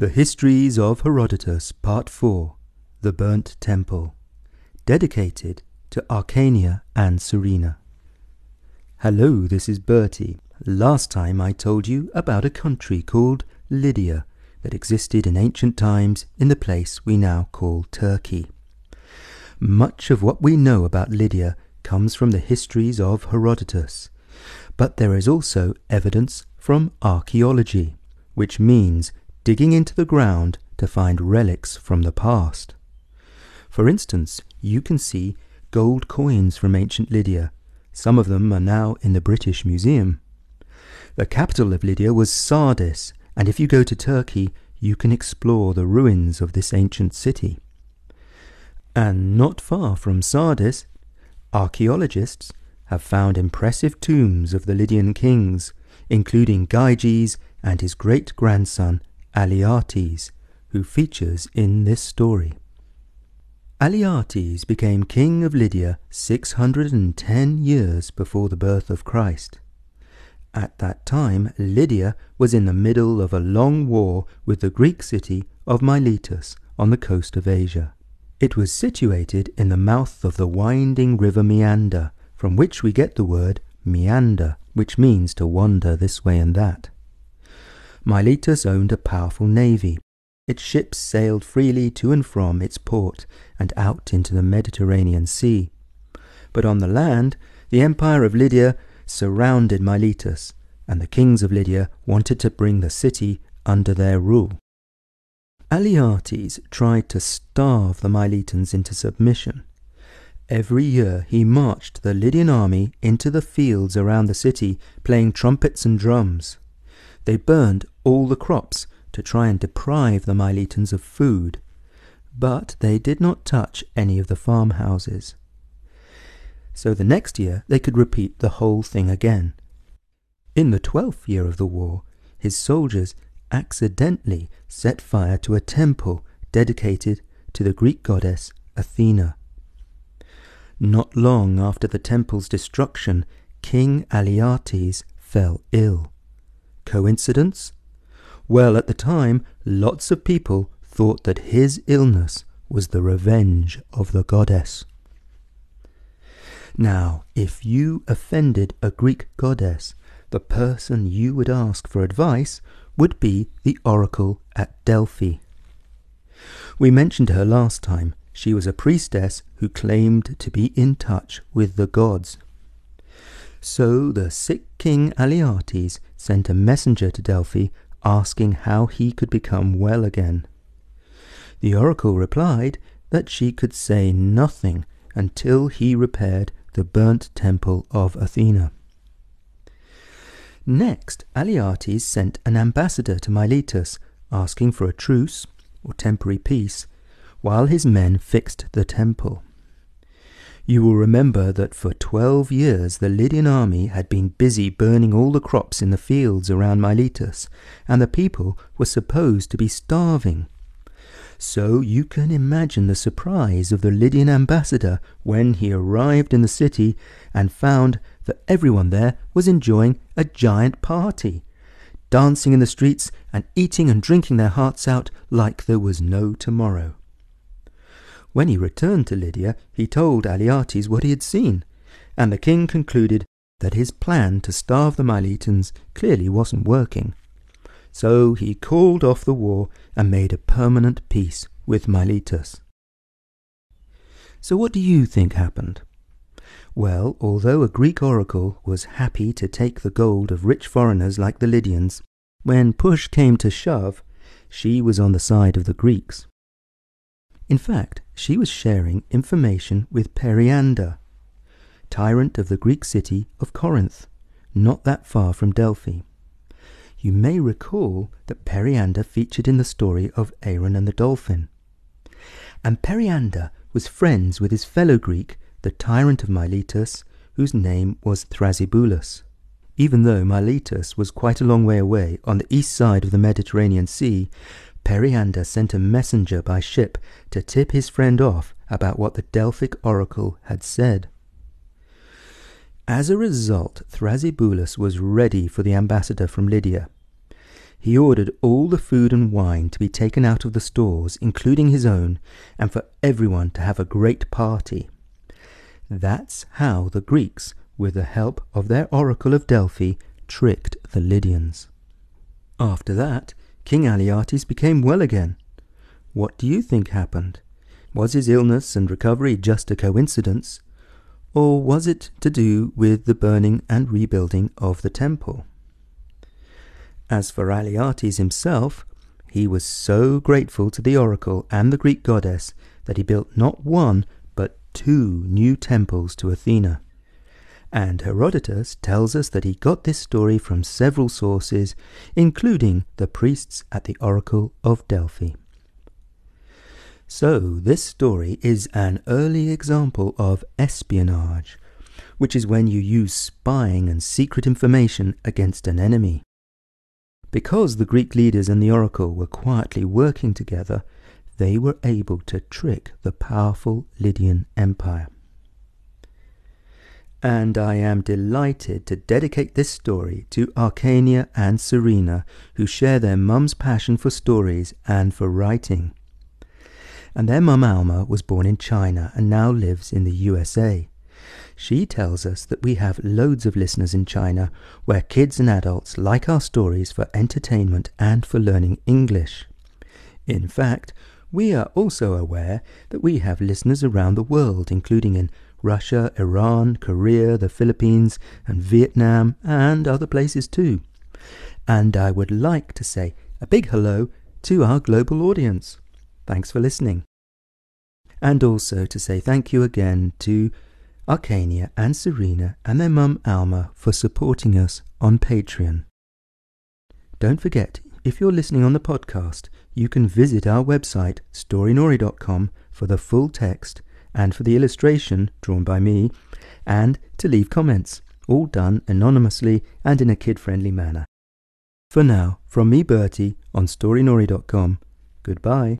The Histories of Herodotus, Part 4 The Burnt Temple, dedicated to Arcania and Serena. Hello, this is Bertie. Last time I told you about a country called Lydia that existed in ancient times in the place we now call Turkey. Much of what we know about Lydia comes from the histories of Herodotus, but there is also evidence from archaeology, which means digging into the ground to find relics from the past. For instance, you can see gold coins from ancient Lydia. Some of them are now in the British Museum. The capital of Lydia was Sardis, and if you go to Turkey, you can explore the ruins of this ancient city. And not far from Sardis, archaeologists have found impressive tombs of the Lydian kings, including Gyges and his great grandson Alyattes, who features in this story. Alyattes became king of Lydia 610 years before the birth of Christ. At that time, Lydia was in the middle of a long war with the Greek city of Miletus on the coast of Asia. It was situated in the mouth of the winding river Meander, from which we get the word meander, which means to wander this way and that. Miletus owned a powerful navy. Its ships sailed freely to and from its port and out into the Mediterranean Sea. But on the land, the empire of Lydia surrounded Miletus, and the kings of Lydia wanted to bring the city under their rule. Alyattes tried to starve the Miletans into submission. Every year he marched the Lydian army into the fields around the city, playing trumpets and drums. They burned all the crops to try and deprive the Miletans of food, but they did not touch any of the farmhouses. So the next year they could repeat the whole thing again. In the twelfth year of the war, his soldiers accidentally set fire to a temple dedicated to the Greek goddess Athena. Not long after the temple's destruction, King Alyattes fell ill. Coincidence? Well, at the time, lots of people thought that his illness was the revenge of the goddess. Now, if you offended a Greek goddess, the person you would ask for advice would be the oracle at Delphi. We mentioned her last time. She was a priestess who claimed to be in touch with the gods. So the sick king Alyattes sent a messenger to Delphi asking how he could become well again. The oracle replied that she could say nothing until he repaired the burnt temple of Athena. Next, Alyattes sent an ambassador to Miletus asking for a truce, or temporary peace, while his men fixed the temple. You will remember that for twelve years the Lydian army had been busy burning all the crops in the fields around Miletus, and the people were supposed to be starving. So you can imagine the surprise of the Lydian ambassador when he arrived in the city and found that everyone there was enjoying a giant party, dancing in the streets and eating and drinking their hearts out like there was no tomorrow. When he returned to Lydia, he told Alyattes what he had seen, and the king concluded that his plan to starve the Miletans clearly wasn't working. So he called off the war and made a permanent peace with Miletus. So what do you think happened? Well, although a Greek oracle was happy to take the gold of rich foreigners like the Lydians, when push came to shove, she was on the side of the Greeks. In fact, she was sharing information with Periander, tyrant of the Greek city of Corinth, not that far from Delphi. You may recall that Periander featured in the story of Arion and the dolphin. And Periander was friends with his fellow Greek, the tyrant of Miletus, whose name was Thrasybulus. Even though Miletus was quite a long way away on the east side of the Mediterranean Sea, Periander sent a messenger by ship to tip his friend off about what the Delphic oracle had said. As a result, Thrasybulus was ready for the ambassador from Lydia. he ordered all the food and wine to be taken out of the stores, including his own, and for everyone to have a great party. That's how the Greeks, with the help of their oracle of Delphi, tricked the Lydians. After that, King Alyattes became well again. What do you think happened? Was his illness and recovery just a coincidence? Or was it to do with the burning and rebuilding of the temple? As for Alyattes himself, he was so grateful to the oracle and the Greek goddess that he built not one but two new temples to Athena. And Herodotus tells us that he got this story from several sources, including the priests at the oracle of Delphi. So, this story is an early example of espionage, which is when you use spying and secret information against an enemy. Because the Greek leaders and the oracle were quietly working together, they were able to trick the powerful Lydian Empire. And I am delighted to dedicate this story to Arcania and Serena, who share their mum's passion for stories and for writing and their mum Alma was born in China and now lives in the USA. She tells us that we have loads of listeners in China where kids and adults like our stories for entertainment and for learning English. In fact, we are also aware that we have listeners around the world, including in Russia, Iran, Korea, the Philippines, and Vietnam, and other places too. And I would like to say a big hello to our global audience. Thanks for listening. And also to say thank you again to Archania and Serena and their mum Alma for supporting us on Patreon. Don't forget, if you're listening on the podcast, you can visit our website, storynory.com, for the full text and for the illustration drawn by me, and to leave comments, all done anonymously and in a kid friendly manner. For now, from me, Bertie, on storynory.com, goodbye.